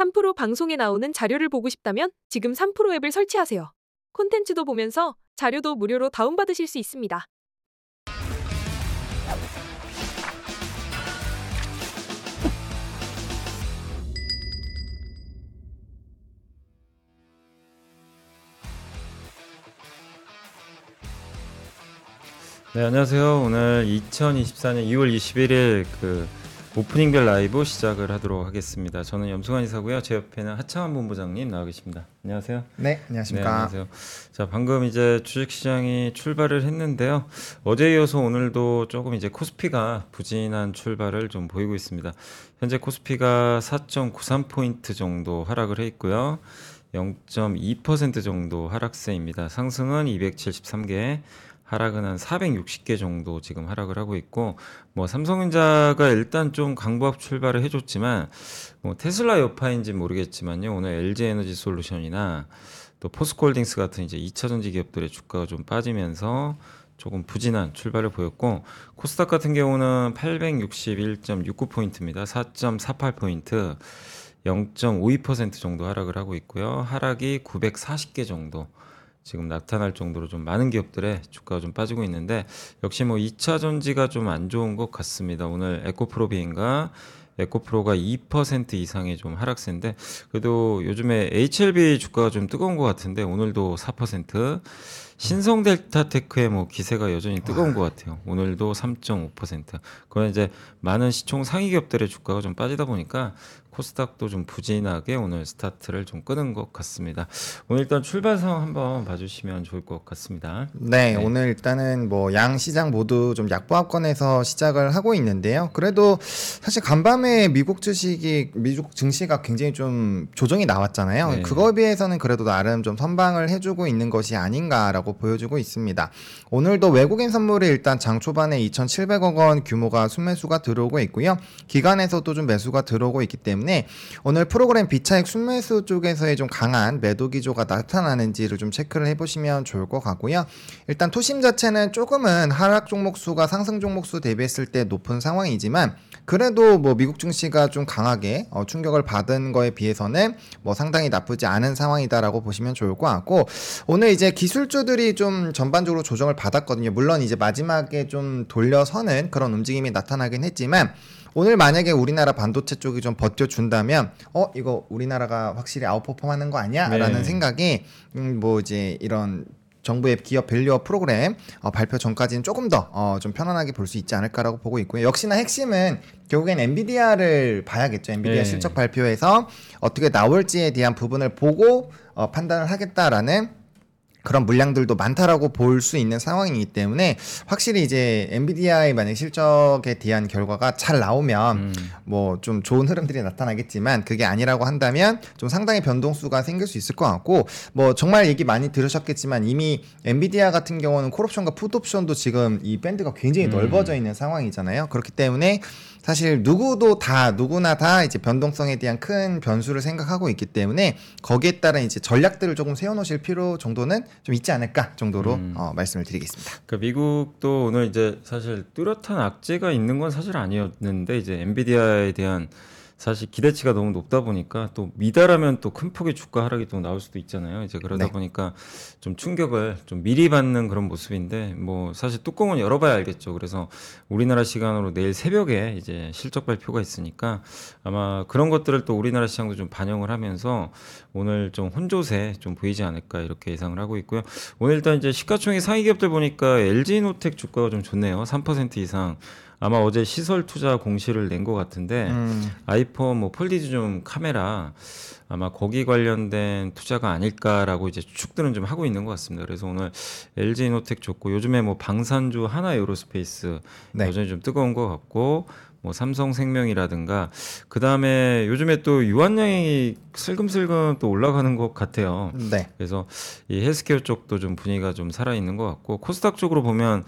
3프로 방송에 나오는 자료를 보고 싶다면 지금 3프로 앱을 설치하세요. 콘텐츠도 보면서 자료도 무료로 다운받으실 수 있습니다. 네, 안녕하세요. 오늘 2024년 2월 21일 그 오프닝별 라이브 시작을 하도록 하겠습니다. 저는 염승환 이사고요. 제 옆에는 하창환 본부장님 나와 계십니다. 안녕하세요. 네, 안녕하십니까. 네, 안녕하세요. 자, 방금 이제 주식시장이 출발을 했는데요. 어제 이어서 오늘도 조금 이제 코스피가 부진한 출발을 좀 보이고 있습니다. 현재 코스피가 4.93포인트 정도 하락을 해 있고요. 0.2% 정도 하락세입니다. 상승은 273개, 하락은 한 460개 정도 지금 하락을 하고 있고 뭐 삼성전자가 일단 좀 강보합 출발을 해줬지만 뭐 테슬라 여파인지 모르겠지만요 오늘 LG 에너지 솔루션이나 또 포스코홀딩스 같은 이제 2차 전지 기업들의 주가가 좀 빠지면서 조금 부진한 출발을 보였고 코스닥 같은 경우는 861.69포인트입니다. 4.48포인트 0.52% 정도 하락을 하고 있고요. 하락이 940개 정도 지금 나타날 정도로 좀 많은 기업들의 주가가 좀 빠지고 있는데 역시 뭐 2차 전지가 좀 안 좋은 것 같습니다. 오늘 에코프로 비인가 에코프로가 2% 이상의 좀 하락세인데 그래도 요즘에 HLB 주가가 좀 뜨거운 것 같은데 오늘도 4% 신성 델타테크의 뭐 기세가 여전히 뜨거운 것 같아요. 오늘도 3.5%. 그건 이제 많은 시총 상위 기업들의 주가가 좀 빠지다 보니까 코스닥도 좀 부진하게 오늘 스타트를 좀 끄는 것 같습니다. 오늘 일단 출발 상황 한번 봐주시면 좋을 것 같습니다. 네, 오늘 일단은 뭐 양 시장 모두 좀 약보합권에서 시작을 하고 있는데요. 그래도 사실 간밤에 미국 주식이 미국 증시가 굉장히 좀 조정이 나왔잖아요. 네. 그거에 비해서는 그래도 나름 좀 선방을 해주고 있는 것이 아닌가라고 보여주고 있습니다. 오늘도 외국인 선물이 일단 장 초반에 2,700억 원 규모가 순매수가 들어오고 있고요. 기관에서도 좀 매수가 들어오고 있기 때문에 오늘 프로그램 비차익 순매수 쪽에서의 좀 강한 매도 기조가 나타나는지를 좀 체크를 해보시면 좋을 것 같고요. 일단 투심 자체는 조금은 하락 종목 수가 상승 종목 수 대비했을 때 높은 상황이지만 그래도 뭐 미국 증시가 좀 강하게 어, 충격을 받은 거에 비해서는 뭐 상당히 나쁘지 않은 상황이다라고 보시면 좋을 것 같고 오늘 이제 기술주들이 좀 전반적으로 조정을 받았거든요. 물론 이제 마지막에 좀 돌려서는 그런 움직임이 나타나긴 했지만 오늘 만약에 우리나라 반도체 쪽이 좀 버텨준다면 어 이거 우리나라가 확실히 아웃퍼폼하는 거 아니야라는 네. 생각이 음, 뭐 이제 이런 정부의 기업 밸류업 프로그램 어, 발표 전까지는 조금 더 어, 좀 편안하게 볼 수 있지 않을까라고 보고 있고요. 역시나 핵심은 결국엔 엔비디아를 봐야겠죠. 엔비디아 네. 실적 발표에서 어떻게 나올지에 대한 부분을 보고 어, 판단을 하겠다라는 그런 물량들도 많다라고 볼 수 있는 상황이기 때문에 확실히 이제 엔비디아의 만약 실적에 대한 결과가 잘 나오면 음. 뭐좀 좋은 흐름들이 나타나겠지만 그게 아니라고 한다면 좀 상당히 변동수가 생길 수 있을 것 같고 뭐 정말 얘기 많이 들으셨겠지만 이미 엔비디아 같은 경우는 콜옵션과 풋옵션도 지금 이 밴드가 굉장히 음. 넓어져 있는 상황이잖아요. 그렇기 때문에 사실 누구도 다 누구나 다 이제 변동성에 대한 큰 변수를 생각하고 있기 때문에 거기에 따른 이제 전략들을 조금 세워놓으실 필요 정도는 좀 있지 않을까 정도로 음. 어, 말씀을 드리겠습니다. 그 미국도 오늘 이제 사실 뚜렷한 악재가 있는 건 사실 아니었는데 이제 엔비디아에 대한 사실 기대치가 너무 높다 보니까 또 미달하면 또 큰 폭의 주가 하락이 또 나올 수도 있잖아요. 이제 그러다 네. 보니까 좀 충격을 좀 미리 받는 그런 모습인데 뭐 사실 뚜껑은 열어봐야 알겠죠. 그래서 우리나라 시간으로 내일 새벽에 이제 실적 발표가 있으니까 아마 그런 것들을 또 우리나라 시장도 좀 반영을 하면서 오늘 좀 혼조세 좀 보이지 않을까 이렇게 예상을 하고 있고요. 오늘 일단 이제 시가총액 상위 기업들 보니까 LG노텍 주가가 좀 좋네요. 3% 이상. 아마 어제 시설 투자 공시를 낸 것 같은데 음, 아이폰 뭐 폴리즈좀 카메라 아마 거기 관련된 투자가 아닐까라고 이제 추측들은 좀 하고 있는 것 같습니다. 그래서 오늘 LG이노텍 좋고 요즘에 뭐 방산주 한화 에어로스페이스 네. 여전히 좀 뜨거운 것 같고 뭐 삼성생명이라든가 그 다음에 요즘에 또 유한양행이 슬금슬금 또 올라가는 것 같아요. 네. 그래서 이 헬스케어 쪽도 좀 분위기가 좀 살아 있는 것 같고 코스닥 쪽으로 보면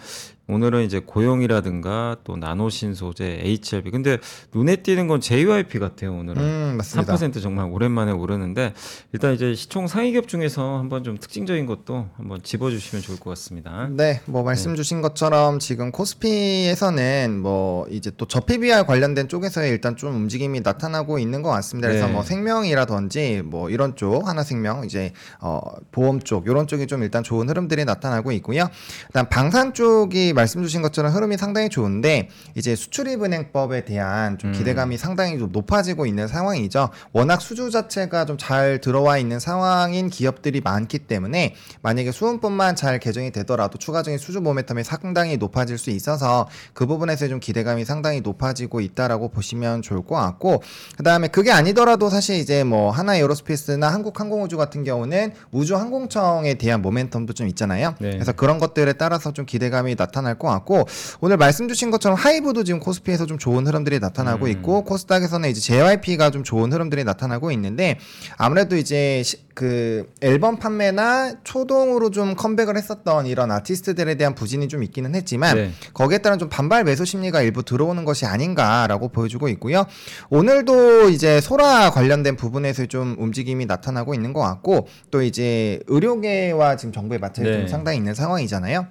오늘은 이제 고영이라든가 또 나노신소재, HLB. 근데 눈에 띄는 건 JYP 같아요, 오늘은. 음, 맞습니다. 3% 정말 오랜만에 오르는데 일단 이제 시총 상위 기업 중에서 한번 좀 특징적인 것도 한번 집어 주시면 좋을 것 같습니다. 네, 뭐 말씀 주신 것처럼 지금 코스피에서는 뭐 이제 또 저PBR 관련된 쪽에서 일단 좀 움직임이 나타나고 있는 것 같습니다. 그래서 네. 뭐 생명이라든지 뭐 이런 쪽 하나생명 이제 어 보험 쪽 이런 쪽이 좀 일단 좋은 흐름들이 나타나고 있고요. 그다음 방산 쪽이 말씀 주신 것처럼 흐름이 상당히 좋은데 이제 수출입은행법에 대한 좀 음. 기대감이 상당히 좀 높아지고 있는 상황이죠. 워낙 수주 자체가 좀 잘 들어와 있는 상황인 기업들이 많기 때문에 만약에 수은법만 잘 개정이 되더라도 추가적인 수주 모멘텀이 상당히 높아질 수 있어서 그 부분에서 좀 기대감이 상당히 높아지고 있다라고 보시면 좋을 것 같고 그다음에 그게 아니더라도 사실 이제 뭐 하나 에어로스페이스나 한국항공우주 같은 경우는 우주항공청에 대한 모멘텀도 좀 있잖아요. 네. 그래서 그런 것들에 따라서 좀 기대감이 나타 날 것 같고 오늘 말씀 주신 것처럼 하이브도 지금 코스피에서 좀 좋은 흐름들이 나타나고 음. 있고 코스닥에서는 이제 JYP가 좀 좋은 흐름들이 나타나고 있는데 아무래도 이제 시- 그 앨범 판매나 초동으로 좀 컴백을 했었던 이런 아티스트들에 대한 부진이 좀 있기는 했지만 네. 거기에 따른 좀 반발 매수 심리가 일부 들어오는 것이 아닌가라고 보여주고 있고요. 오늘도 이제 소라 관련된 부분에서 좀 움직임이 나타나고 있는 것 같고 또 이제 의료계와 지금 정부의 마찰이 네. 좀 상당히 있는 상황이잖아요.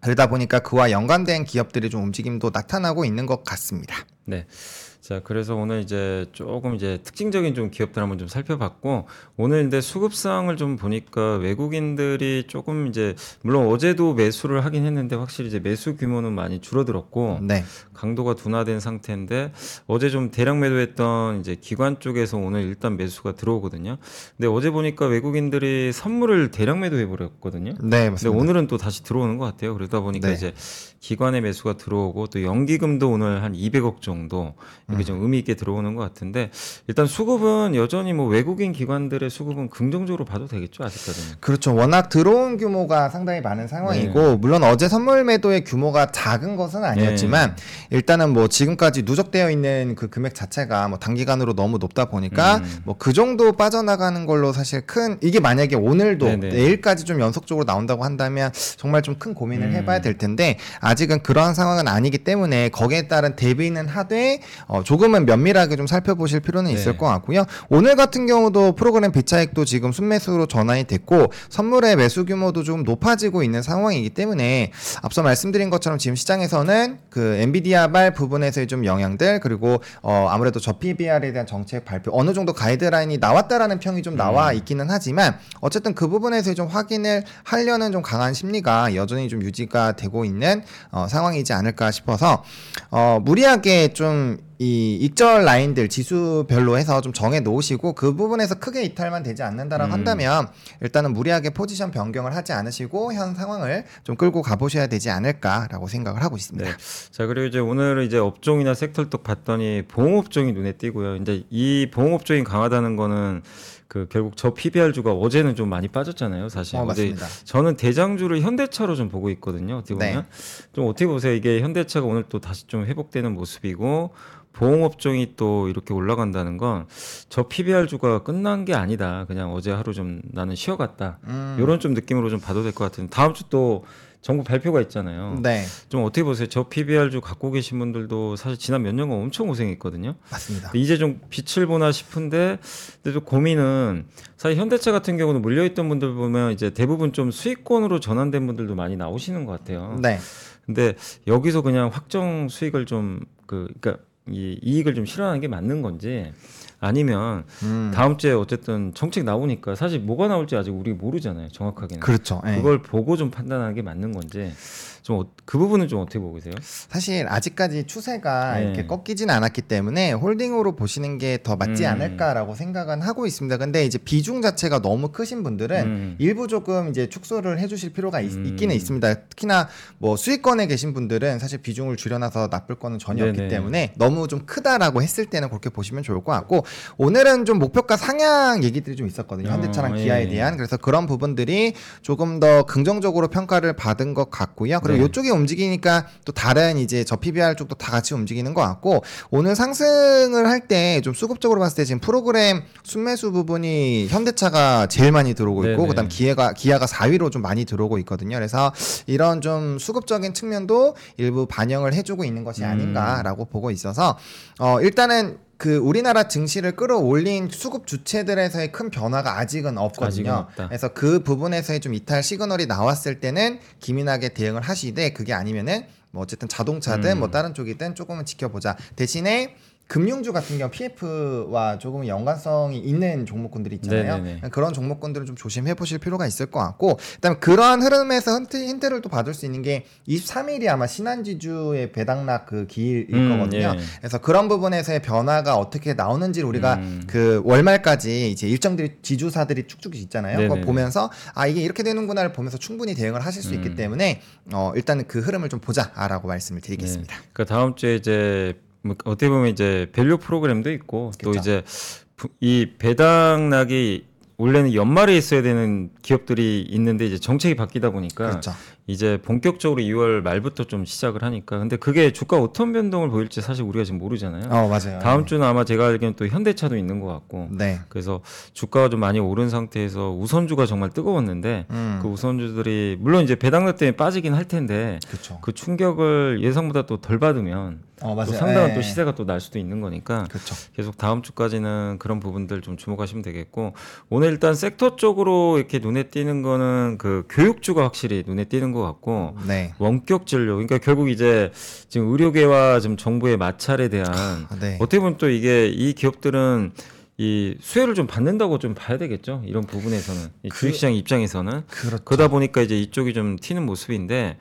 그러다 보니까 그와 연관된 기업들이 좀 움직임도 나타나고 있는 것 같습니다. 네. 자, 그래서 오늘 이제 조금 이제 특징적인 좀 기업들 한번 좀 살펴봤고 오늘 근데 수급상을 좀 보니까 외국인들이 조금 이제 물론 어제도 매수를 하긴 했는데 확실히 이제 매수 규모는 많이 줄어들었고 네. 강도가 둔화된 상태인데 어제 좀 대량 매도했던 이제 기관 쪽에서 오늘 일단 매수가 들어오거든요. 근데 어제 보니까 외국인들이 선물을 대량 매도해 버렸거든요. 네, 근데 맞습니다. 오늘은 또 다시 들어오는 것 같아요. 그러다 보니까 네. 이제 기관의 매수가 들어오고 또 연기금도 오늘 한 200억 정도 이렇게 좀 의미 있게 들어오는 것 같은데 일단 수급은 여전히 뭐 외국인 기관들의 수급은 긍정적으로 봐도 되겠죠 아직까지는. 그렇죠. 워낙 들어온 규모가 상당히 많은 상황이고 물론 어제 선물 매도의 규모가 작은 것은 아니었지만 일단은 뭐 지금까지 누적되어 있는 그 금액 자체가 뭐 단기간으로 너무 높다 보니까 음. 뭐그 정도 빠져나가는 걸로 사실 큰 이게 만약에 오늘도 네네. 내일까지 좀 연속적으로 나온다고 한다면 정말 좀 큰 고민을 음. 해봐야 될 텐데 아직은 그러한 상황은 아니기 때문에 거기에 따른 대비는 하되 어, 조금은 면밀하게 좀 살펴보실 필요는 있을 네. 것 같고요. 오늘 같은 경우도 프로그램 비차익도 지금 순매수로 전환이 됐고 선물의 매수 규모도 좀 높아지고 있는 상황이기 때문에 앞서 말씀드린 것처럼 지금 시장에서는 그 엔비디아발 부분에서의 좀 영향들 그리고 어 아무래도 저 PBR에 대한 정책 발표 어느 정도 가이드라인이 나왔다라는 평이 좀 나와 있기는 하지만 어쨌든 그 부분에서 좀 확인을 하려는 좀 강한 심리가 여전히 좀 유지가 되고 있는 어, 상황이지 않을까 싶어서 어, 무리하게 좀 이 익절 라인들 지수별로 해서 좀 정해 놓으시고 그 부분에서 크게 이탈만 되지 않는다라고 음. 한다면 일단은 무리하게 포지션 변경을 하지 않으시고 현 상황을 좀 끌고 가보셔야 되지 않을까라고 생각을 하고 있습니다. 네. 자 그리고 이제 오늘 이제 업종이나 섹터를 또 봤더니 보험업종이 눈에 띄고요. 이제 이 보험업종이 강하다는 거는 그 결국 저 PBR 주가 어제는 좀 많이 빠졌잖아요. 사실 어, 맞습니다. 저는 대장주를 현대차로 좀 보고 있거든요. 어떻게 네. 보면 좀 어떻게 보세요. 이게 현대차가 오늘 또 다시 좀 회복되는 모습이고 보험업종이 또 이렇게 올라간다는 건 저 PBR 주가 끝난 게 아니다. 그냥 어제 하루 좀 나는 쉬어갔다. 음, 이런 좀 느낌으로 좀 봐도 될 것 같은데 다음 주 또 정부 발표가 있잖아요. 네, 좀 어떻게 보세요? 저 PBR 주 갖고 계신 분들도 사실 지난 몇 년간 엄청 고생했거든요. 맞습니다. 이제 좀 빛을 보나 싶은데 근데 좀 고민은 사실 현대차 같은 경우는 물려있던 분들 보면 이제 대부분 좀 수익권으로 전환된 분들도 많이 나오시는 것 같아요. 네, 근데 여기서 그냥 확정 수익을 좀 그 그러니까 이 이익을 좀 실현하는 게 맞는 건지 아니면 음, 다음 주에 어쨌든 정책 나오니까 사실 뭐가 나올지 아직 우리 모르잖아요. 정확하게는. 그렇죠. 예. 그걸 보고 좀 판단하는 게 맞는 건지 좀 그 부분은 좀 어떻게 보고 계세요? 사실 아직까지 추세가 네. 이렇게 꺾이진 않았기 때문에 홀딩으로 보시는 게 더 맞지 음. 않을까라고 생각은 하고 있습니다. 근데 이제 비중 자체가 너무 크신 분들은 음. 일부 조금 이제 축소를 해주실 필요가 있, 음. 기는 있습니다. 특히나 뭐 수익권에 계신 분들은 사실 비중을 줄여놔서 나쁠 거는 전혀 없기 네네. 때문에 너무 좀 크다라고 했을 때는 그렇게 보시면 좋을 것 같고 오늘은 좀 목표가 상향 얘기들이 좀 있었거든요. 어, 현대차랑 기아에 예. 대한 그래서 그런 부분들이 조금 더 긍정적으로 평가를 받은 것 같고요. 그리고 네. 이쪽이 움직이니까 또 다른 이제 저 PBR 쪽도 다 같이 움직이는 것 같고 오늘 상승을 할 때 좀 수급적으로 봤을 때 지금 프로그램 순매수 부분이 현대차가 제일 많이 들어오고 있고 네네. 그다음 기아가 기아가 4위로 좀 많이 들어오고 있거든요. 그래서 이런 좀 수급적인 측면도 일부 반영을 해주고 있는 것이 음. 아닌가라고 보고 있어서 어 일단은 그 우리나라 증시를 끌어올린 수급 주체들에서의 큰 변화가 아직은 없거든요. 아직은. 그래서 그 부분에서의 좀 이탈 시그널이 나왔을 때는 기민하게 대응을 하시되 그게 아니면은 뭐 어쨌든 자동차든 음. 뭐 다른 쪽이든 조금은 지켜보자. 대신에 금융주 같은 경우 PF와 조금 연관성이 있는 종목군들이 있잖아요. 네네네. 그런 종목군들은 좀 조심해 보실 필요가 있을 것 같고, 그다음에 그러한 흐름에서 힌트, 힌트 를 또 받을 수 있는 게 23일이 아마 신한지주의 배당락 그 기일일 음, 거거든요. 예. 그래서 그런 부분에서의 변화가 어떻게 나오는지를 우리가 음. 그 월말까지 이제 일정들이 지주사들이 쭉쭉 있잖아요. 그거 네네네. 보면서 아 이게 이렇게 되는구나를 보면서 충분히 대응을 하실 수 있기 음. 때문에 어 일단은 그 흐름을 좀 보자라고 말씀을 드리겠습니다. 네. 그러니까 다음 주에 이제 뭐 어떻게 보면 이제 밸류 프로그램도 있고 또 그쵸. 이제 부- 이 배당락이 원래는 연말에 있어야 되는 기업들이 있는데 이제 정책이 바뀌다 보니까 그렇죠. 이제 본격적으로 2월 말부터 좀 시작을 하니까 근데 그게 주가 어떤 변동을 보일지 사실 우리가 지금 모르잖아요. 어 맞아요. 다음 주는 아마 제가 알기로는 또 현대차도 있는 것 같고 네. 그래서 주가가 좀 많이 오른 상태에서 우선주가 정말 뜨거웠는데 음. 그 우선주들이 물론 이제 배당락 때문에 빠지긴 할 텐데 그렇죠. 그 충격을 예상보다 또 덜 받으면 어또 맞아요. 상당한 예. 또 시세가 또 날 수도 있는 거니까 그렇죠. 계속 다음 주까지는 그런 부분들 좀 주목하시면 되겠고 오늘 일단 섹터 쪽으로 이렇게 눈에 띄는 거는 그 교육주가 확실히 눈에 띄는 것 같고 네. 원격 진료 그러니까 결국 이제 지금 의료계와 지금 정부의 마찰에 대한 아, 네. 어떻게 보면 또 이게 이 기업들은 이 수혜를 좀 받는다고 좀 봐야 되겠죠 이런 부분에서는 이 그- 주식시장 입장에서는 그렇죠. 그러다 보니까 이제 이쪽이 좀 튀는 모습인데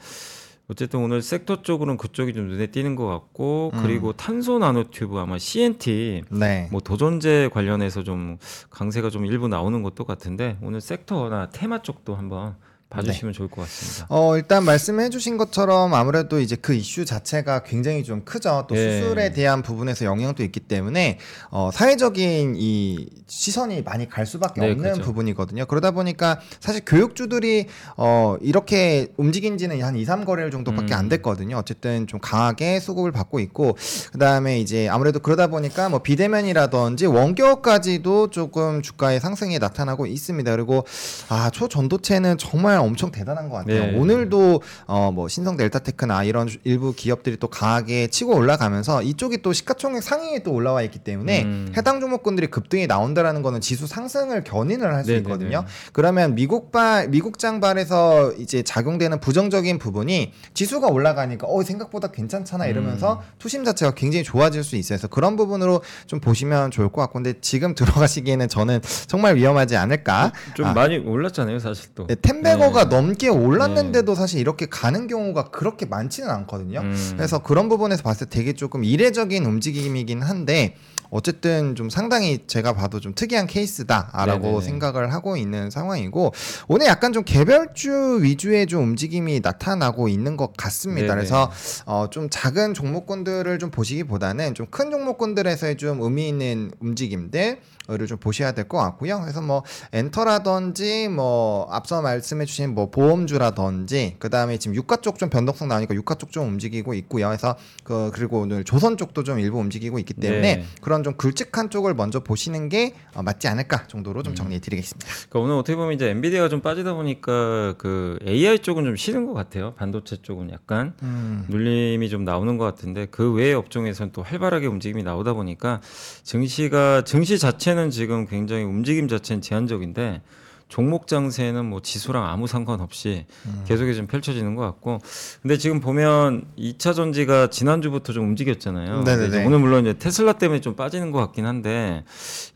어쨌든 오늘 섹터 쪽으로는 그쪽이 좀 눈에 띄는 것 같고 음. 그리고 탄소 나노튜브 아마 CNT 네. 뭐 도전제 관련해서 좀 강세가 좀 일부 나오는 것도 같은데 오늘 섹터나 테마 쪽도 한번 봐주시면 좋을 것 같습니다. 어 일단 말씀해 주신 것처럼 아무래도 이제 그 이슈 자체가 굉장히 좀 크죠. 또 예. 수술에 대한 부분에서 영향도 있기 때문에 어 사회적인 이 시선이 많이 갈 수밖에 네, 없는 그죠. 부분이거든요. 그러다 보니까 사실 교육주들이 어 이렇게 움직인 지는 한 2, 3거래일 정도밖에 음. 안 됐거든요. 어쨌든 좀 강하게 수급을 받고 있고 그다음에 이제 아무래도 그러다 보니까 뭐 비대면이라든지 원격까지도 조금 주가의 상승이 나타나고 있습니다. 그리고 아 초전도체는 정말 엄청 대단한 것 같아요. 네. 오늘도 어 뭐 신성 델타테크나 이런 주- 일부 기업들이 또 강하게 치고 올라가면서 이쪽이 또 시가총액 상위에 또 올라와 있기 때문에 음. 해당 종목군들이 급등이 나온다라는 거는 지수 상승을 견인을 할수 네네네. 있거든요. 그러면 미국발 미국 장발에서 이제 작용되는 부정적인 부분이 지수가 올라가니까 어 생각보다 괜찮잖아 이러면서 음. 투심 자체가 굉장히 좋아질 수 있어요. 그래서 그런 부분으로 좀 보시면 좋을 것 같고 근데 지금 들어가시기에는 저는 정말 위험하지 않을까? 좀 아. 많이 올랐잖아요, 사실 또. 네, 텐베거 가 네. 넘게 올랐는데도 사실 이렇게 가는 경우가 그렇게 많지는 않거든요. 음. 그래서 그런 부분에서 봤을 때 되게 조금 이례적인 움직임이긴 한데 어쨌든 좀 상당히 제가 봐도 좀 특이한 케이스다라고 네네네. 생각을 하고 있는 상황이고 오늘 약간 좀 개별주 위주의 좀 움직임이 나타나고 있는 것 같습니다. 네네. 그래서 어, 좀 작은 종목군들을 좀 보시기보다는 좀 큰 종목군들에서의 좀 의미 있는 움직임들 를 좀 보셔야 될 것 같고요. 그래서 뭐 엔터라든지 뭐 앞서 말씀해주신 뭐 보험주라든지 그 다음에 지금 유가 쪽 좀 변동성 나오니까 유가 쪽 좀 움직이고 있고요. 그래서 그 그리고 오늘 조선 쪽도 좀 일부 움직이고 있기 때문에 네. 그런 좀 굵직한 쪽을 먼저 보시는 게 어, 맞지 않을까 정도로 음. 좀 정리해드리겠습니다. 그러니까 오늘 어떻게 보면 이제 엔비디아가 좀 빠지다 보니까 그 AI 쪽은 좀 쉬는 것 같아요. 반도체 쪽은 약간 음. 눌림이 좀 나오는 것 같은데 그 외의 업종에서는 또 활발하게 움직임이 나오다 보니까 증시가 증시 자체는 지금 굉장히 움직임 자체는 제한적인데 종목 장세는 뭐 지수랑 아무 상관없이 음. 계속해서 좀 펼쳐지는 것 같고 근데 지금 보면 2차 전지가 지난주부터 좀 움직였잖아요. 이제 오늘 물론 이제 테슬라 때문에 좀 빠지는 것 같긴 한데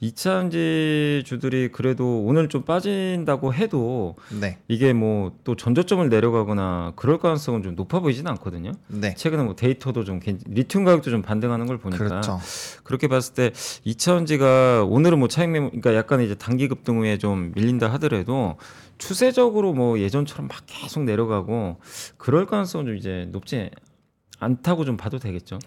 2차 전지 주들이 그래도 오늘 좀 빠진다고 해도 네, 이게 뭐 또 전저점을 내려가거나 그럴 가능성은 좀 높아 보이지는 않거든요. 네, 최근에 뭐 데이터도 좀 괜- 리튬 가격도 좀 반등하는 걸 보니까 그렇죠. 그렇게 봤을 때 2차 전지가 오늘은 뭐 차익 매물 그러니까 약간 이제 단기 급등 후에 좀 밀린다 하더 라도 추세적으로 뭐 예전처럼 막 계속 내려가고 그럴 가능성은 좀 이제 높지 않다고 좀 봐도 되겠죠.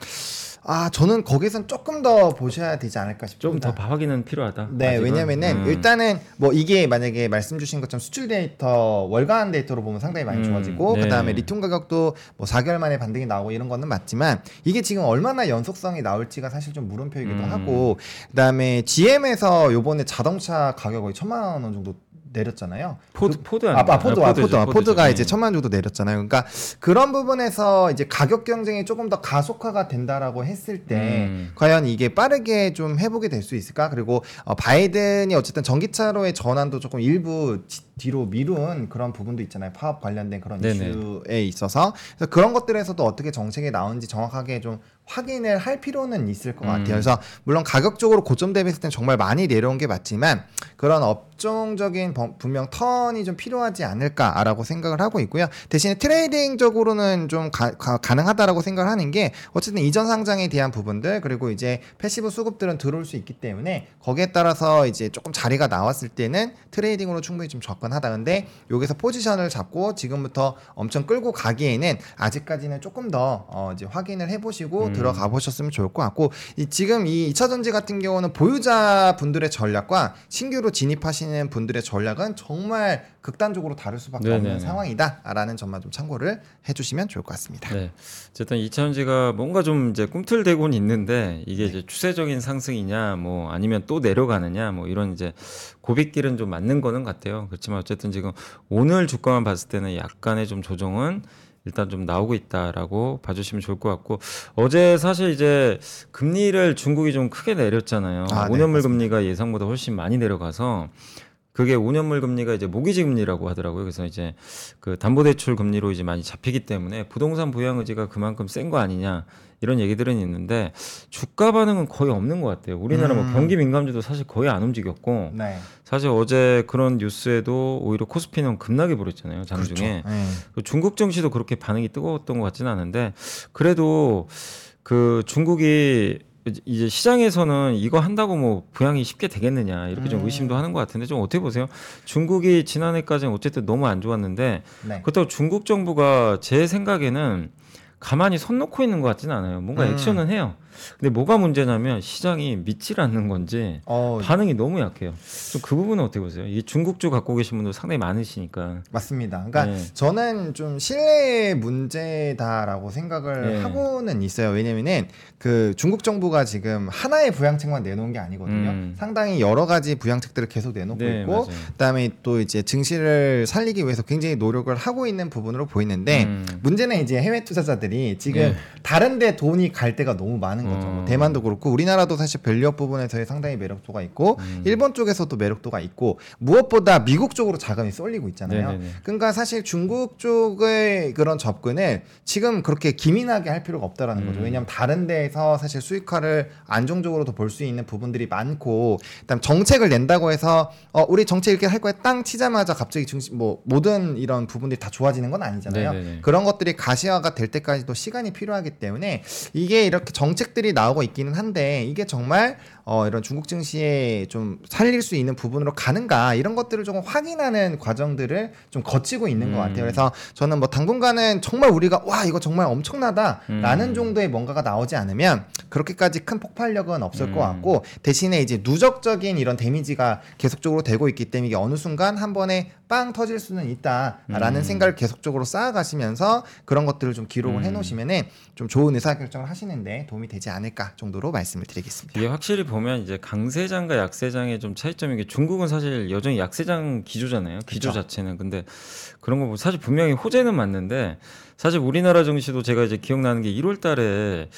아 저는 거기선 조금 더 보셔야 되지 않을까 싶습니다. 좀더 확인은 필요하다. 네, 아직은. 왜냐면은 음. 일단은 뭐 이게 만약에 말씀 주신 것처럼 수출 데이터 월간 데이터로 보면 상당히 많이 음, 좋아지고 네. 그다음에 리튬 가격도 뭐 4개월 만에 반등이 나오고 이런 거는 맞지만 이게 지금 얼마나 연속성이 나올지가 사실 좀 물음표이기도 음. 하고 그다음에 GM에서 요번에 자동차 가격 거의 천만 원 정도 내렸잖아요. 포드 포드 아? 아 포드, 아, 포드, 아, 포드죠. 포드가 네. 이제 천만 정도 내렸잖아요. 그러니까 그런 부분에서 이제 가격 경쟁이 조금 더 가속화가 된다라고 했을 때 음. 과연 이게 빠르게 좀 회복이 될 수 있을까? 그리고 어, 바이든이 어쨌든 전기차로의 전환도 조금 일부 지- 뒤로 미룬 그런 부분도 있잖아요. 파업 관련된 그런 네네. 이슈에 있어서 그래서 그런 것들에서도 어떻게 정책이 나오는지 정확하게 좀 확인을 할 필요는 있을 것 음. 같아요. 그래서 물론 가격적으로 고점 대비했을 땐 정말 많이 내려온 게 맞지만 그런 업종적인 번- 분명 턴이 좀 필요하지 않을까라고 생각을 하고 있고요. 대신에 트레이딩적으로는 좀 가, 능하다라고 생각을 하는 게 어쨌든 이전 상장에 대한 부분들 그리고 이제 패시브 수급들은 들어올 수 있기 때문에 거기에 따라서 이제 조금 자리가 나왔을 때는 트레이딩으로 충분히 좀 접근 하다. 근데 여기서 포지션을 잡고 지금부터 엄청 끌고 가기에는 아직까지는 조금 더 어, 이제 확인을 해보시고 음. 들어가 보셨으면 좋을 것 같고 이 지금 이 2차 전지 같은 경우는 보유자 분들의 전략과 신규로 진입하시는 분들의 전략은 정말 극단적으로 다를 수밖에 없는 네네네. 상황이다라는 점만 좀 참고를 해주시면 좋을 것 같습니다. 네. 어쨌든 이차전지가 뭔가 좀 이제 꿈틀대고는 있는데 이게 이제 추세적인 상승이냐 뭐 아니면 또 내려가느냐 뭐 이런 이제 고빗길은 좀 맞는 거는 같아요. 그렇지만 어쨌든 지금 오늘 주가만 봤을 때는 약간의 좀 조정은 일단 좀 나오고 있다라고 봐주시면 좋을 것 같고 어제 사실 이제 금리를 중국이 좀 크게 내렸잖아요. 아, 네, 5년물 맞습니다. 금리가 예상보다 훨씬 많이 내려가서 그게 5년물 금리가 이제 모기지 금리라고 하더라고요. 그래서 이제 그 담보대출 금리로 이제 많이 잡히기 때문에 부동산 부양 의지가 그만큼 센 거 아니냐 이런 얘기들은 있는데 주가 반응은 거의 없는 것 같아요. 우리나라 음. 뭐 경기 민감주도 사실 거의 안 움직였고 네, 사실 어제 그런 뉴스에도 오히려 코스피는 급락이 벌였잖아요. 장중에 그렇죠. 네. 그 중국 증시도 그렇게 반응이 뜨거웠던 것 같지는 않은데 그래도 그 중국이 이제 시장에서는 이거 한다고 뭐 부양이 쉽게 되겠느냐 이렇게 좀 음. 의심도 하는 것 같은데 좀 어떻게 보세요? 중국이 지난해까지는 어쨌든 너무 안 좋았는데 네. 그렇다고 중국 정부가 제 생각에는 가만히 손 놓고 있는 것 같지는 않아요. 뭔가 음. 액션은 해요. 근데 뭐가 문제냐면 시장이 믿질 않는 건지 어, 반응이 너무 약해요. 좀 그 부분은 어떻게 보세요? 이 중국주 갖고 계신 분들 상당히 많으시니까. 맞습니다. 그러니까 네. 저는 좀 신뢰의 문제다라고 생각을 네. 하고는 있어요. 왜냐면은 그 중국 정부가 지금 하나의 부양책만 내놓은 게 아니거든요. 음. 상당히 여러 가지 부양책들을 계속 내놓고 네, 있고 맞아요. 그다음에 또 이제 증시를 살리기 위해서 굉장히 노력을 하고 있는 부분으로 보이는데 음. 문제는 이제 해외 투자자들이 지금 네. 다른 데 돈이 갈 데가 너무 많은 거죠. 뭐 어. 대만도 그렇고 우리나라도 사실 밸류업 부분에서의 상당히 매력도가 있고 음. 일본 쪽에서도 매력도가 있고 무엇보다 미국 쪽으로 자금이 쏠리고 있잖아요. 네네네. 그러니까 사실 중국 쪽의 그런 접근을 지금 그렇게 기민하게 할 필요가 없다라는 거죠. 음. 왜냐하면 다른 데에서 사실 수익화를 안정적으로도 볼 수 있는 부분들이 많고, 그다음 정책을 낸다고 해서 어 우리 정책 이렇게 할 거야 땅 치자마자 갑자기 중심 뭐 모든 이런 부분들이 다 좋아지는 건 아니잖아요. 네네네. 그런 것들이 가시화가 될 때까지도 시간이 필요하기 때문에 이게 이렇게 정책 들이 나오고 있기는 한데 이게 정말 어, 이런 중국 증시에 좀 살릴 수 있는 부분으로 가는가 이런 것들을 조금 확인하는 과정들을 좀 거치고 있는 것 음. 같아요. 그래서 저는 뭐 당분간은 정말 우리가 와 이거 정말 엄청나다라는 음. 정도의 뭔가가 나오지 않으면 그렇게까지 큰 폭발력은 없을 것 음. 같고 대신에 이제 누적적인 이런 데미지가 계속적으로 되고 있기 때문에 이게 어느 순간 한 번에 빵 터질 수는 있다라는 음. 생각을 계속적으로 쌓아가시면서 그런 것들을 좀 기록을 음. 해놓으시면은 좀 좋은 의사결정을 하시는데 도움이 되지 않을까 정도로 말씀을 드리겠습니다. 이게 확실히 보면 이제 강세장과 약세장의 좀 차이점인 게 중국은 사실 여전히 약세장 기조잖아요. 기조 그쵸. 자체는 근데 그런 거 보면 사실 분명히 호재는 맞는데 사실 우리나라 증시도 제가 이제 기억나는 게 1월 달에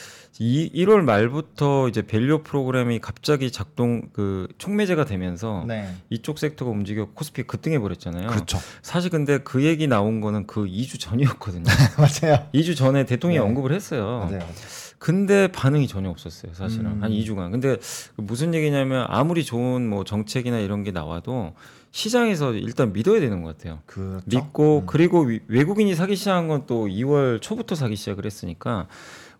이 1월 말부터 이제 밸류 프로그램이 갑자기 작동 그 촉매제가 되면서 네, 이쪽 섹터가 움직여 코스피 급등해 버렸잖아요. 그렇죠. 사실 근데 그 얘기 나온 거는 그 2주 전이었거든요. 맞아요. 2주 전에 대통령이 네. 언급을 했어요. 맞아요. 근데 반응이 전혀 없었어요, 사실은. 음. 한 2주간. 근데 그 무슨 얘기냐면 아무리 좋은 뭐 정책이나 이런 게 나와도 시장에서 일단 믿어야 되는 것 같아요. 그렇죠. 믿고 음. 그리고 위- 외국인이 사기 시작한 건 또 2월 초부터 사기 시작을 했으니까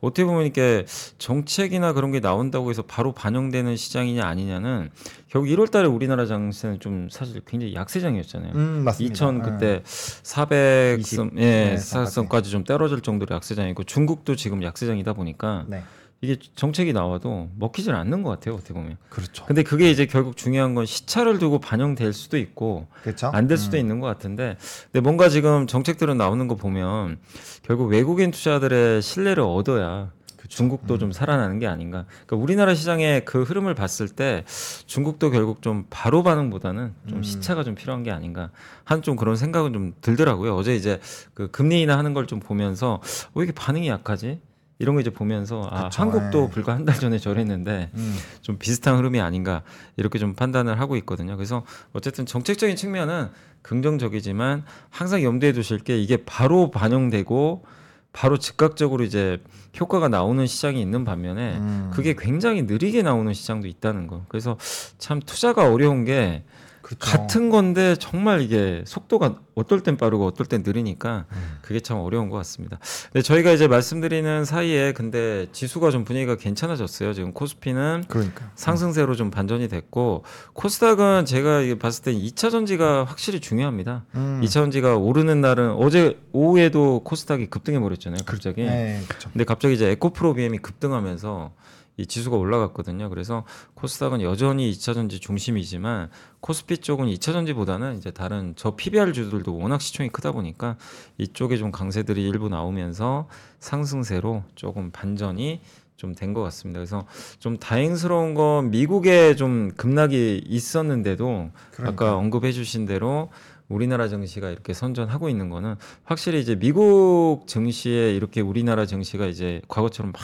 어떻게 보면 이렇게 정책이나 그런 게 나온다고 해서 바로 반영되는 시장이냐 아니냐는 결국 1월 달에 우리나라 장세는 좀 사실 굉장히 약세장이었잖아요. 음, 맞습니다. 2000 네. 그때 400선 네, 예, 사까지. 사선까지 좀 떨어질 정도로 약세장이고 중국도 지금 약세장이다 보니까 네. 이게 정책이 나와도 먹히질 않는 것 같아요 어떻게 보면. 그렇죠. 근데 그게 이제 결국 중요한 건 시차를 두고 반영될 수도 있고 그렇죠. 안될 수도 음. 있는 것 같은데 근데 뭔가 지금 정책들은 나오는 거 보면 결국 외국인 투자들의 신뢰를 얻어야 중국도 음. 좀 살아나는 게 아닌가. 그러니까 우리나라 시장의 그 흐름을 봤을 때 중국도 결국 좀 바로 반응보다는 좀 음. 시차가 좀 필요한 게 아닌가 한 좀 그런 생각은 좀 들더라고요. 어제 이제 그 금리 인하 하는 걸 좀 보면서 왜 이렇게 반응이 약하지? 이런 거 이제 보면서 아 그쵸, 한국도 예. 불과 한 달 전에 저랬는데 음. 좀 비슷한 흐름이 아닌가 이렇게 좀 판단을 하고 있거든요. 그래서 어쨌든 정책적인 측면은 긍정적이지만 항상 염두에 두실 게 이게 바로 반영되고 바로 즉각적으로 이제 효과가 나오는 시장이 있는 반면에 음. 그게 굉장히 느리게 나오는 시장도 있다는 거. 그래서 참 투자가 어려운 게 그렇죠. 같은 건데 정말 이게 속도가 어떨 땐 빠르고 어떨 땐 느리니까 음. 그게 참 어려운 것 같습니다. 근데 저희가 이제 말씀드리는 사이에 근데 지수가 좀 분위기가 괜찮아졌어요. 지금 코스피는 그러니까 상승세로 좀 반전이 됐고 코스닥은 제가 봤을 때 2차 전지가 확실히 중요합니다. 음. 2차 전지가 오르는 날은 어제 오후에도 코스닥이 급등해 버렸잖아요. 갑자기. 네, 그렇죠. 근데 갑자기 이제 에코프로비엠이 급등하면서 이 지수가 올라갔거든요. 그래서 코스닥은 여전히 2차 전지 중심이지만 코스피 쪽은 2차 전지보다는 이제 다른 저 PBR 주들도 워낙 시총이 크다 보니까 이쪽에 좀 강세들이 일부 나오면서 상승세로 조금 반전이 좀 된 것 같습니다. 그래서 좀 다행스러운 건 미국에 좀 급락이 있었는데도 그러니까. 아까 언급해 주신 대로 우리나라 증시가 이렇게 선전하고 있는 거는 확실히 이제 미국 증시에 이렇게 우리나라 증시가 이제 과거처럼 막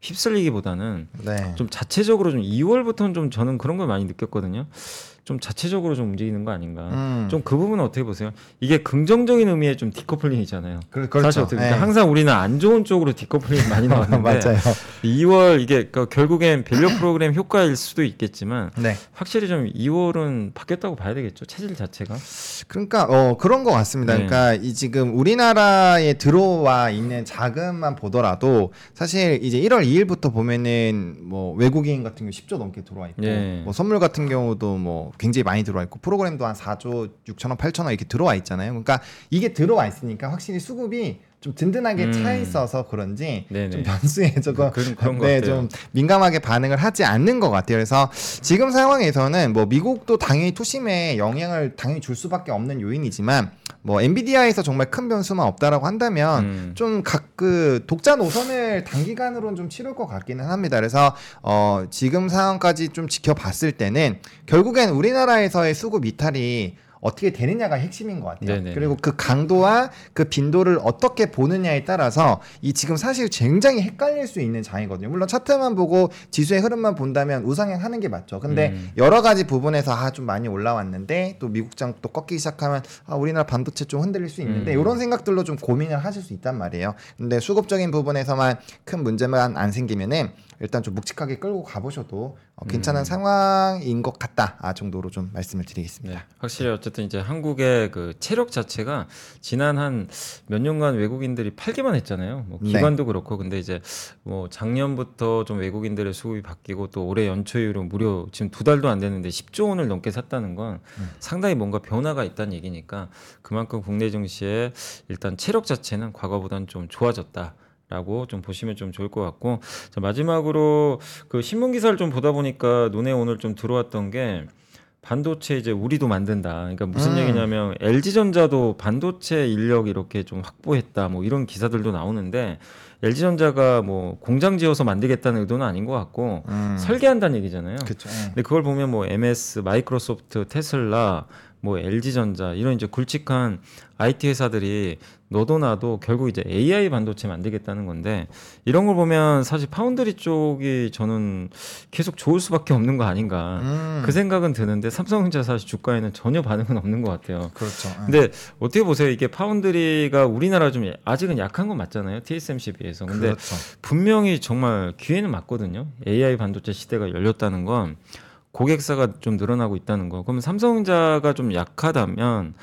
휩쓸리기보다는 네. 좀 자체적으로 좀 2월부터는 좀 저는 그런 걸 많이 느꼈거든요. 좀 자체적으로 좀 움직이는 거 아닌가. 음. 좀그 부분은 어떻게 보세요? 이게 긍정적인 의미의 좀 디커플링이잖아요. 그, 그렇죠. 사실 어떻게 네. 그러니까 항상 우리는 안 좋은 쪽으로 디커플링이 많이 나왔는데 맞아요. 2월 이게 그러니까 결국엔 밸류 프로그램 효과일 수도 있겠지만 네. 확실히 좀 2월은 바뀌었다고 봐야 되겠죠. 체질 자체가. 그러니까 어 그런 것 같습니다. 네. 그러니까 이 지금 우리나라에 들어와 있는 자금만 보더라도 사실 이제 1월 2일부터 보면은 뭐 외국인 같은 경우 10조 넘게 들어와 있고 예. 뭐 선물 같은 경우도 뭐 굉장히 많이 들어와 있고 프로그램도 한 4조 6천억 8천억 이렇게 들어와 있잖아요. 그러니까 이게 들어와 있으니까 확실히 수급이 좀 든든하게 음. 차 있어서 그런지 네네. 좀 변수에 조금 그런 그런 것 네. 좀 민감하게 반응을 하지 않는 것 같아요. 그래서 지금 상황에서는 뭐 미국도 당연히 투심에 영향을 당연히 줄 수밖에 없는 요인이지만 뭐 엔비디아에서 정말 큰 변수만 없다라고 한다면 음. 좀각 그 독자 노선을 단기간으로는 좀 치를 것 같기는 합니다. 그래서 어 지금 상황까지 좀 지켜봤을 때는 결국엔 우리나라에서의 수급 이탈이 어떻게 되느냐가 핵심인 것 같아요. 네네. 그리고 그 강도와 그 빈도를 어떻게 보느냐에 따라서 이 지금 사실 굉장히 헷갈릴 수 있는 장이거든요. 물론 차트만 보고 지수의 흐름만 본다면 우상향 하는 게 맞죠. 근데 음. 여러 가지 부분에서 아 좀 많이 올라왔는데 또 미국장 또 꺾이기 시작하면 아 우리나라 반도체 좀 흔들릴 수 있는데 음. 이런 생각들로 좀 고민을 하실 수 있단 말이에요. 근데 수급적인 부분에서만 큰 문제만 안 생기면은 일단 좀 묵직하게 끌고 가보셔도 어, 괜찮은 음. 상황인 것 같다 아 정도로 좀 말씀을 드리겠습니다. 네, 확실히 어쨌든 이제 한국의 그 체력 자체가 지난 한 몇 년간 외국인들이 팔기만 했잖아요. 뭐 네. 기관도 그렇고 근데 이제 뭐 작년부터 좀 외국인들의 수급이 바뀌고 또 올해 연초 이후로 무려 지금 두 달도 안 됐는데 10조 원을 넘게 샀다는 건 음. 상당히 뭔가 변화가 있다는 얘기니까 그만큼 국내 증시의 일단 체력 자체는 과거보다는 좀 좋아졌다. 라고 좀 보시면 좀 좋을 것 같고 자, 마지막으로 그 신문 기사를 좀 보다 보니까 눈에 오늘 좀 들어왔던 게 반도체 이제 우리도 만든다. 그러니까 무슨 음. 얘기냐면 LG 전자도 반도체 인력 이렇게 좀 확보했다. 뭐 이런 기사들도 나오는데 LG 전자가 뭐 공장 지어서 만들겠다는 의도는 아닌 것 같고 음. 설계한다는 얘기잖아요. 그렇죠. 근데 그걸 보면 뭐 MS, 마이크로소프트, 테슬라, 뭐 LG전자 이런 이제 굵직한 IT 회사들이 너도 나도 결국 이제 AI 반도체 만들겠다는 건데 이런 걸 보면 사실 파운드리 쪽이 저는 계속 좋을 수밖에 없는 거 아닌가 음. 그 생각은 드는데 삼성전자 사실 주가에는 전혀 반응은 없는 것 같아요. 그렇죠. 근데 어떻게 보세요? 이게 파운드리가 우리나라 좀 아직은 약한 건 맞잖아요. TSMC 비해서. 근데 그렇죠. 분명히 정말 기회는 맞거든요. AI 반도체 시대가 열렸다는 건 고객사가 좀 늘어나고 있다는 거. 그럼 삼성전자가 좀 약하다면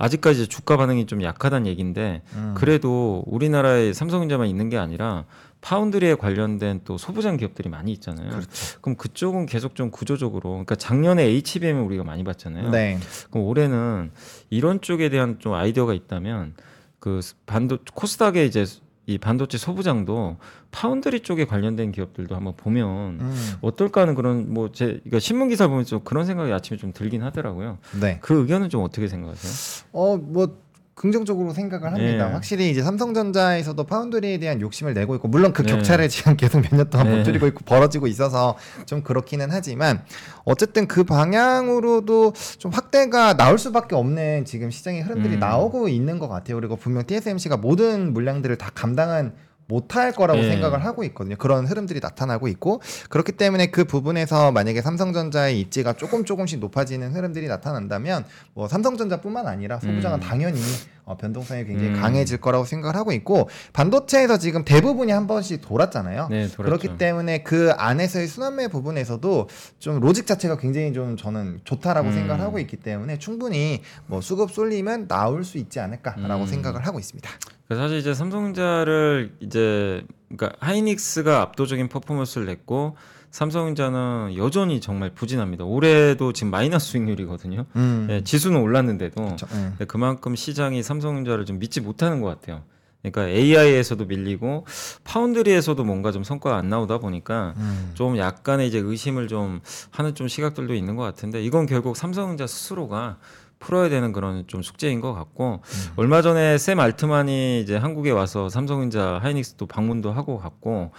아직까지 주가 반응이 좀 약하다는 얘기인데 음. 그래도 우리나라에 삼성전자만 있는 게 아니라 파운드리에 관련된 또 소부장 기업들이 많이 있잖아요. 그렇죠. 그럼 그쪽은 계속 좀 구조적으로 그러니까 작년에 HBM을 우리가 많이 봤잖아요. 네. 그럼 올해는 이런 쪽에 대한 좀 아이디어가 있다면 그 반도 코스닥에 이제 이 반도체 소부장도 파운드리 쪽에 관련된 기업들도 한번 보면 음. 어떨까 하는 그런 뭐 제 그러니까 신문 기사 보면 좀 그런 생각이 아침에 좀 들긴 하더라고요. 네. 그 의견은 좀 어떻게 생각하세요? 어, 뭐 긍정적으로 생각을 합니다. 예. 확실히 이제 삼성전자에서도 파운드리에 대한 욕심을 내고 있고 물론 그 네. 격차를 지금 계속 몇 년 동안 네. 못 줄이고 있고 벌어지고 있어서 좀 그렇기는 하지만 어쨌든 그 방향으로도 좀 확대가 나올 수밖에 없는 지금 시장의 흐름들이 음. 나오고 있는 것 같아요. 그리고 분명 TSMC가 모든 물량들을 다 감당한 못할 거라고 예. 생각을 하고 있거든요. 그런 흐름들이 나타나고 있고 그렇기 때문에 그 부분에서 만약에 삼성전자의 입지가 조금 조금씩 높아지는 흐름들이 나타난다면 뭐 삼성전자뿐만 아니라 소부장은 음. 당연히 어, 변동성이 굉장히 음. 강해질 거라고 생각을 하고 있고 반도체에서 지금 대부분이 한 번씩 돌았잖아요. 네. 그렇기 때문에 그 안에서의 순환매 부분에서도 좀 로직 자체가 굉장히 좀 저는 좋다라고 음. 생각을 하고 있기 때문에 충분히 뭐 수급 쏠림은 나올 수 있지 않을까라고 음. 생각을 하고 있습니다. 사실 이제 삼성전자를 이제 그러니까 하이닉스가 압도적인 퍼포먼스를 냈고 삼성전자는 여전히 정말 부진합니다. 올해도 지금 마이너스 수익률이거든요. 음. 예, 지수는 올랐는데도 그렇죠. 음. 근데 그만큼 시장이 삼성전자를 좀 믿지 못하는 것 같아요. 그러니까 AI에서도 밀리고 파운드리에서도 뭔가 좀 성과가 안 나오다 보니까 음. 좀 약간의 이제 의심을 좀 하는 좀 시각들도 있는 것 같은데 이건 결국 삼성전자 스스로가 풀어야 되는 그런 좀 숙제인 것 같고 음. 얼마 전에 샘 알트만이 이제 한국에 와서 삼성전자 하이닉스도 방문도 하고 갔고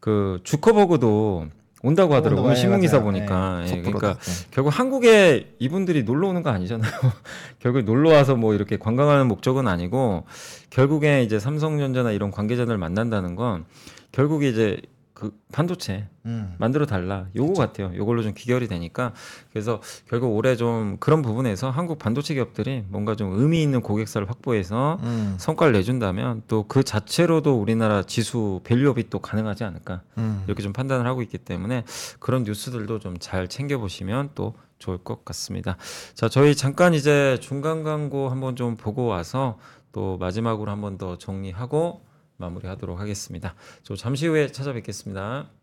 그 주커버그도 온다고 하더라고요. 오늘 신문 기사 보니까 예, 그러니까 결국 한국에 이분들이 놀러 오는 거 아니잖아요. 결국 놀러 와서 뭐 이렇게 관광하는 목적은 아니고 결국에 이제 삼성전자나 이런 관계자들 만난다는 건 결국에 이제 그 반도체 음. 만들어 달라 요거 같아요. 요걸로 좀 귀결이 되니까 그래서 결국 올해 좀 그런 부분에서 한국 반도체 기업들이 뭔가 좀 의미 있는 고객사를 확보해서 음. 성과를 내준다면 또 그 자체로도 우리나라 지수 밸류업이 또 가능하지 않을까 음. 이렇게 좀 판단을 하고 있기 때문에 그런 뉴스들도 좀 잘 챙겨보시면 또 좋을 것 같습니다. 자, 저희 잠깐 이제 중간 광고 한번 좀 보고 와서 또 마지막으로 한번 더 정리하고 마무리하도록 하겠습니다. 저 잠시 후에 찾아뵙겠습니다.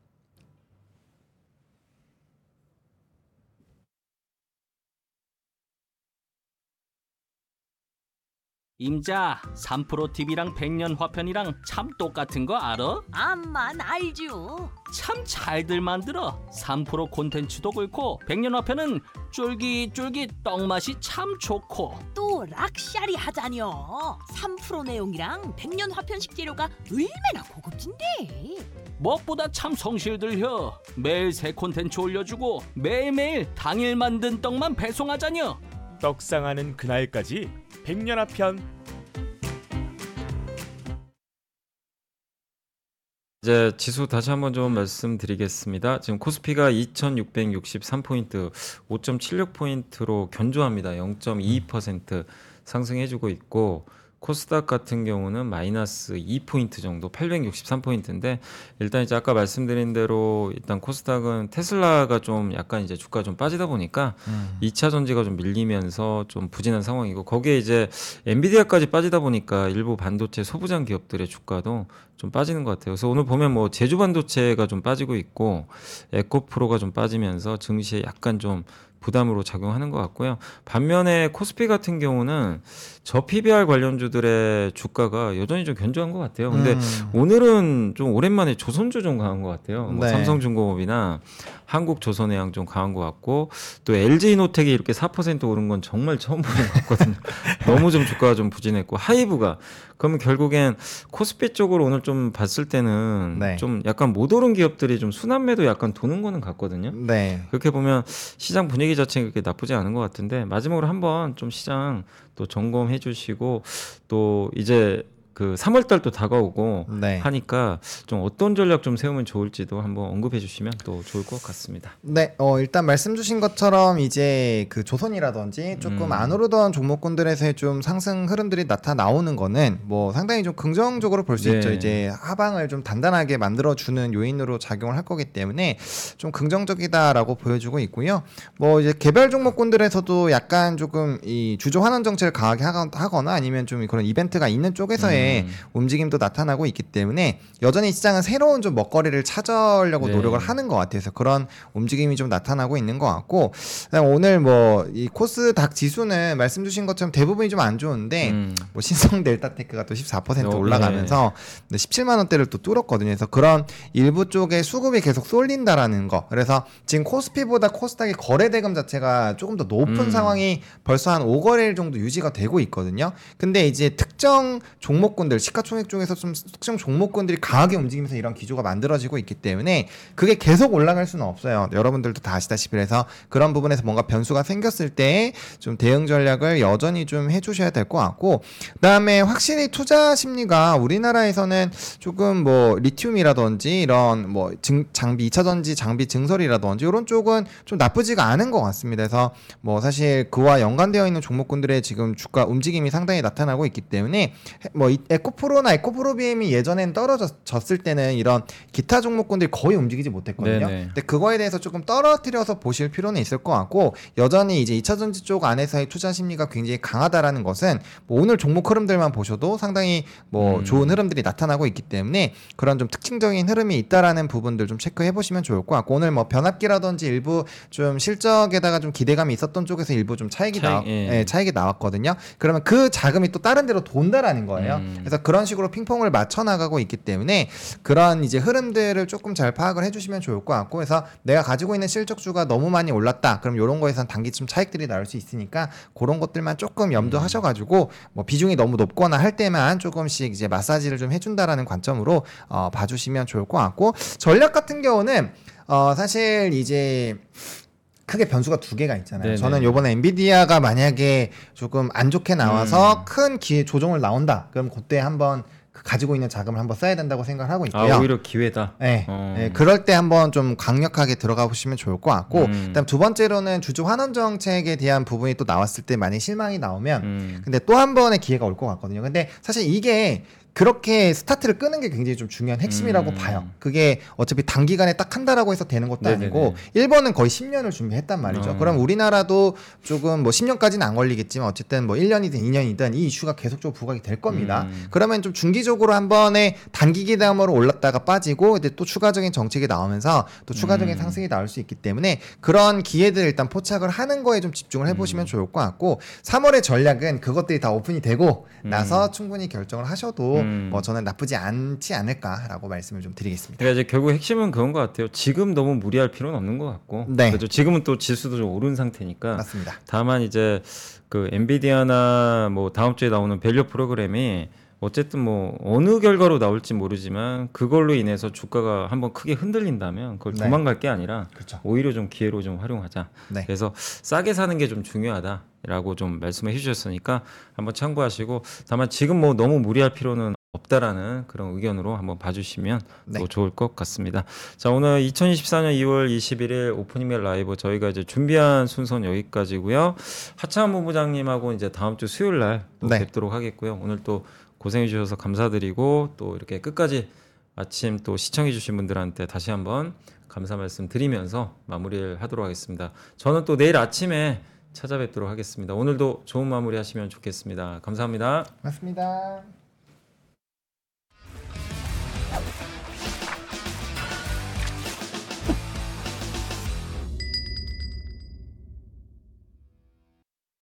임자 3프로 TV랑 백년 화편이랑 참 똑같은 거 알아? 암만 알죠. 참 잘들 만들어 3프로 콘텐츠도 그렇고 백년 화편은 쫄깃쫄깃 떡맛이 참 좋고 또 락샤리 하자뇨. 3프로 내용이랑 백년 화편식 재료가 얼마나 고급진데. 무엇보다 참 성실들혀 매일 새 콘텐츠 올려주고 매일매일 당일 만든 떡만 배송하자녀 떡상하는 그날까지 백년화편 이제 지수 다시 한번 좀 말씀드리겠습니다. 지금 코스피가 2,663포인트, 5.76포인트로 견조합니다. 0.22% 상승해주고 있고 코스닥 같은 경우는 마이너스 2포인트 정도, 863포인트인데 일단 이제 아까 말씀드린 대로 일단 코스닥은 테슬라가 좀 약간 이제 주가 좀 빠지다 보니까 음. 2차 전지가 좀 밀리면서 좀 부진한 상황이고 거기에 이제 엔비디아까지 빠지다 보니까 일부 반도체 소부장 기업들의 주가도 좀 빠지는 것 같아요. 그래서 오늘 보면 뭐 제주 반도체가 좀 빠지고 있고 에코프로가 좀 빠지면서 증시에 약간 좀 부담으로 작용하는 것 같고요. 반면에 코스피 같은 경우는 저 PBR 관련주들의 주가가 여전히 좀 견조한 것 같아요. 근데 음. 오늘은 좀 오랜만에 조선주 좀 강한 것 같아요. 뭐 네. 삼성중공업이나 한국조선해양 좀 강한 것 같고 또 LG노텍이 이렇게 4% 오른 건 정말 처음 보는 것 같거든요. 너무 좀 주가가 좀 부진했고 하이브가 그러면 결국엔 코스피 쪽으로 오늘 좀 봤을 때는 네. 좀 약간 못 오른 기업들이 좀 순환매도 약간 도는 거는 같거든요. 네. 그렇게 보면 시장 분위기 자체가 그렇게 나쁘지 않은 것 같은데 마지막으로 한번 좀 시장 또 점검해 주시고 또 이제 그 3월 달도 다가오고 네. 하니까 좀 어떤 전략 좀 세우면 좋을지도 한번 언급해 주시면 또 좋을 것 같습니다. 네, 어, 일단 말씀 주신 것처럼 이제 그 조선이라든지 조금 음. 안 오르던 종목군들에서의 좀 상승 흐름들이 나타나오는 거는 뭐 상당히 좀 긍정적으로 볼수 네. 있죠. 이제 하방을 좀 단단하게 만들어 주는 요인으로 작용을 할 거기 때문에 좀 긍정적이다라고 보여주고 있고요. 뭐 이제 개별 종목군들에서도 약간 조금 이 주조 환원 정책을 강하게 하거- 하거나 아니면 좀 그런 이벤트가 있는 쪽에서의 정도의 음. 움직임도 나타나고 있기 때문에 여전히 시장은 새로운 좀 먹거리를 찾으려고 네. 노력을 하는 것 같아서 그런 움직임이 좀 나타나고 있는 것 같고 오늘 뭐 이 코스닥 지수는 말씀 주신 것처럼 대부분이 좀 안 좋은데 음. 뭐 신성 델타테크가 또 14% 어, 올라가면서 17만 원대를 또 뚫었거든요. 그래서 그런 일부 쪽에 수급이 계속 쏠린다라는 거. 그래서 지금 코스피보다 코스닥의 거래 대금 자체가 조금 더 높은 음. 상황이 벌써 한 5거래일 정도 유지가 되고 있거든요. 근데 이제 특정 종목 군들 시가총액 중에서 좀 특정 종목군들이 강하게 움직이면서 이런 기조가 만들어지고 있기 때문에 그게 계속 올라갈 수는 없어요. 여러분들도 다 아시다시피 해서 그런 부분에서 뭔가 변수가 생겼을 때 좀 대응 전략을 여전히 좀 해주셔야 될 것 같고 그다음에 확실히 투자 심리가 우리나라에서는 조금 뭐 리튬이라든지 이런 뭐 증, 장비 2차 전지 장비 증설이라든지 이런 쪽은 좀 나쁘지가 않은 것 같습니다. 그래서 뭐 사실 그와 연관되어 있는 종목군들의 지금 주가 움직임이 상당히 나타나고 있기 때문에 뭐 이- 에코프로나 에코프로 BM이 예전엔 떨어졌을 때는 이런 기타 종목군들이 거의 움직이지 못했거든요. 네네. 근데 그거에 대해서 조금 떨어뜨려서 보실 필요는 있을 것 같고 여전히 이제 2차 전지 쪽 안에서의 투자 심리가 굉장히 강하다라는 것은 뭐 오늘 종목 흐름들만 보셔도 상당히 뭐 음. 좋은 흐름들이 나타나고 있기 때문에 그런 좀 특징적인 흐름이 있다라는 부분들 좀 체크해 보시면 좋을 것 같고 오늘 뭐 변압기라든지 일부 좀 실적에다가 좀 기대감이 있었던 쪽에서 일부 좀 차익이 차익, 나 예. 예, 차익이 나왔거든요. 그러면 그 자금이 또 다른 데로 돈다라는 거예요. 음. 그래서 그런 식으로 핑퐁을 맞춰 나가고 있기 때문에 그런 이제 흐름들을 조금 잘 파악을 해주시면 좋을 것 같고 그래서 내가 가지고 있는 실적주가 너무 많이 올랐다. 그럼 이런 거에선 단기쯤 차익들이 나올 수 있으니까 그런 것들만 조금 염두하셔가지고 뭐 비중이 너무 높거나 할 때만 조금씩 이제 마사지를 좀 해준다라는 관점으로 어, 봐주시면 좋을 것 같고 전략 같은 경우는 어, 사실 이제 크게 변수가 두 개가 있잖아요. 네네. 저는 요번에 엔비디아가 만약에 조금 안 좋게 나와서 음. 큰 기회 조정을 나온다. 그럼 그때 한번 그 가지고 있는 자금을 한번 써야 된다고 생각을 하고 있고요. 아 오히려 기회다. 네. 어. 네, 그럴 때 한번 좀 강력하게 들어가 보시면 좋을 것 같고, 음. 그다음 두 번째로는 주주 환원 정책에 대한 부분이 또 나왔을 때 만약 실망이 나오면, 음. 근데 또 한 번의 기회가 올 것 같거든요. 근데 사실 이게 그렇게 스타트를 끄는 게 굉장히 좀 중요한 핵심이라고 음. 봐요. 그게 어차피 단기간에 딱 한다라고 해서 되는 것도 네네네. 아니고 일본은 거의 10년을 준비했단 말이죠. 어. 그럼 우리나라도 조금 뭐 10년까지는 안 걸리겠지만 어쨌든 뭐 1년이든 2년이든 이 이슈가 계속적으로 부각이 될 겁니다. 음. 그러면 좀 중기적으로 한 번에 단기 기대감으로 올랐다가 빠지고 이제 또 추가적인 정책이 나오면서 또 추가적인 음. 상승이 나올 수 있기 때문에 그런 기회들 일단 포착을 하는 거에 좀 집중을 해보시면 음. 좋을 것 같고 3월의 전략은 그것들이 다 오픈이 되고 음. 나서 충분히 결정을 하셔도 음. 뭐 저는 나쁘지 않지 않을까라고 말씀을 좀 드리겠습니다. 그러니까 이제 결국 핵심은 그런 것 같아요. 지금 너무 무리할 필요는 없는 것 같고. 네. 그렇죠. 지금은 또 지수도 좀 오른 상태니까. 맞습니다. 다만 이제 그 엔비디아나 뭐 다음 주에 나오는 밸류 프로그램이 어쨌든 뭐 어느 결과로 나올지 모르지만 그걸로 인해서 주가가 한번 크게 흔들린다면 그걸 네. 도망갈 게 아니라 그렇죠. 오히려 좀 기회로 좀 활용하자. 네. 그래서 싸게 사는 게 좀 중요하다 라고 좀 말씀해 주셨으니까 한번 참고하시고 다만 지금 뭐 너무 무리할 필요는 없다라는 그런 의견으로 한번 봐주시면 네. 또 좋을 것 같습니다. 자 오늘 2024년 2월 21일 오프닝 라이브 저희가 이제 준비한 순서는 여기까지고요. 하창한 본부장님하고 이제 다음 주 수요일 날또 네. 뵙도록 하겠고요. 오늘 또 고생해 주셔서 감사드리고 또 이렇게 끝까지 아침 또 시청해 주신 분들한테 다시 한번 감사 말씀 드리면서 마무리를 하도록 하겠습니다. 저는 또 내일 아침에 찾아뵙도록 하겠습니다. 오늘도 좋은 마무리 하시면 좋겠습니다. 감사합니다. 맞습니다.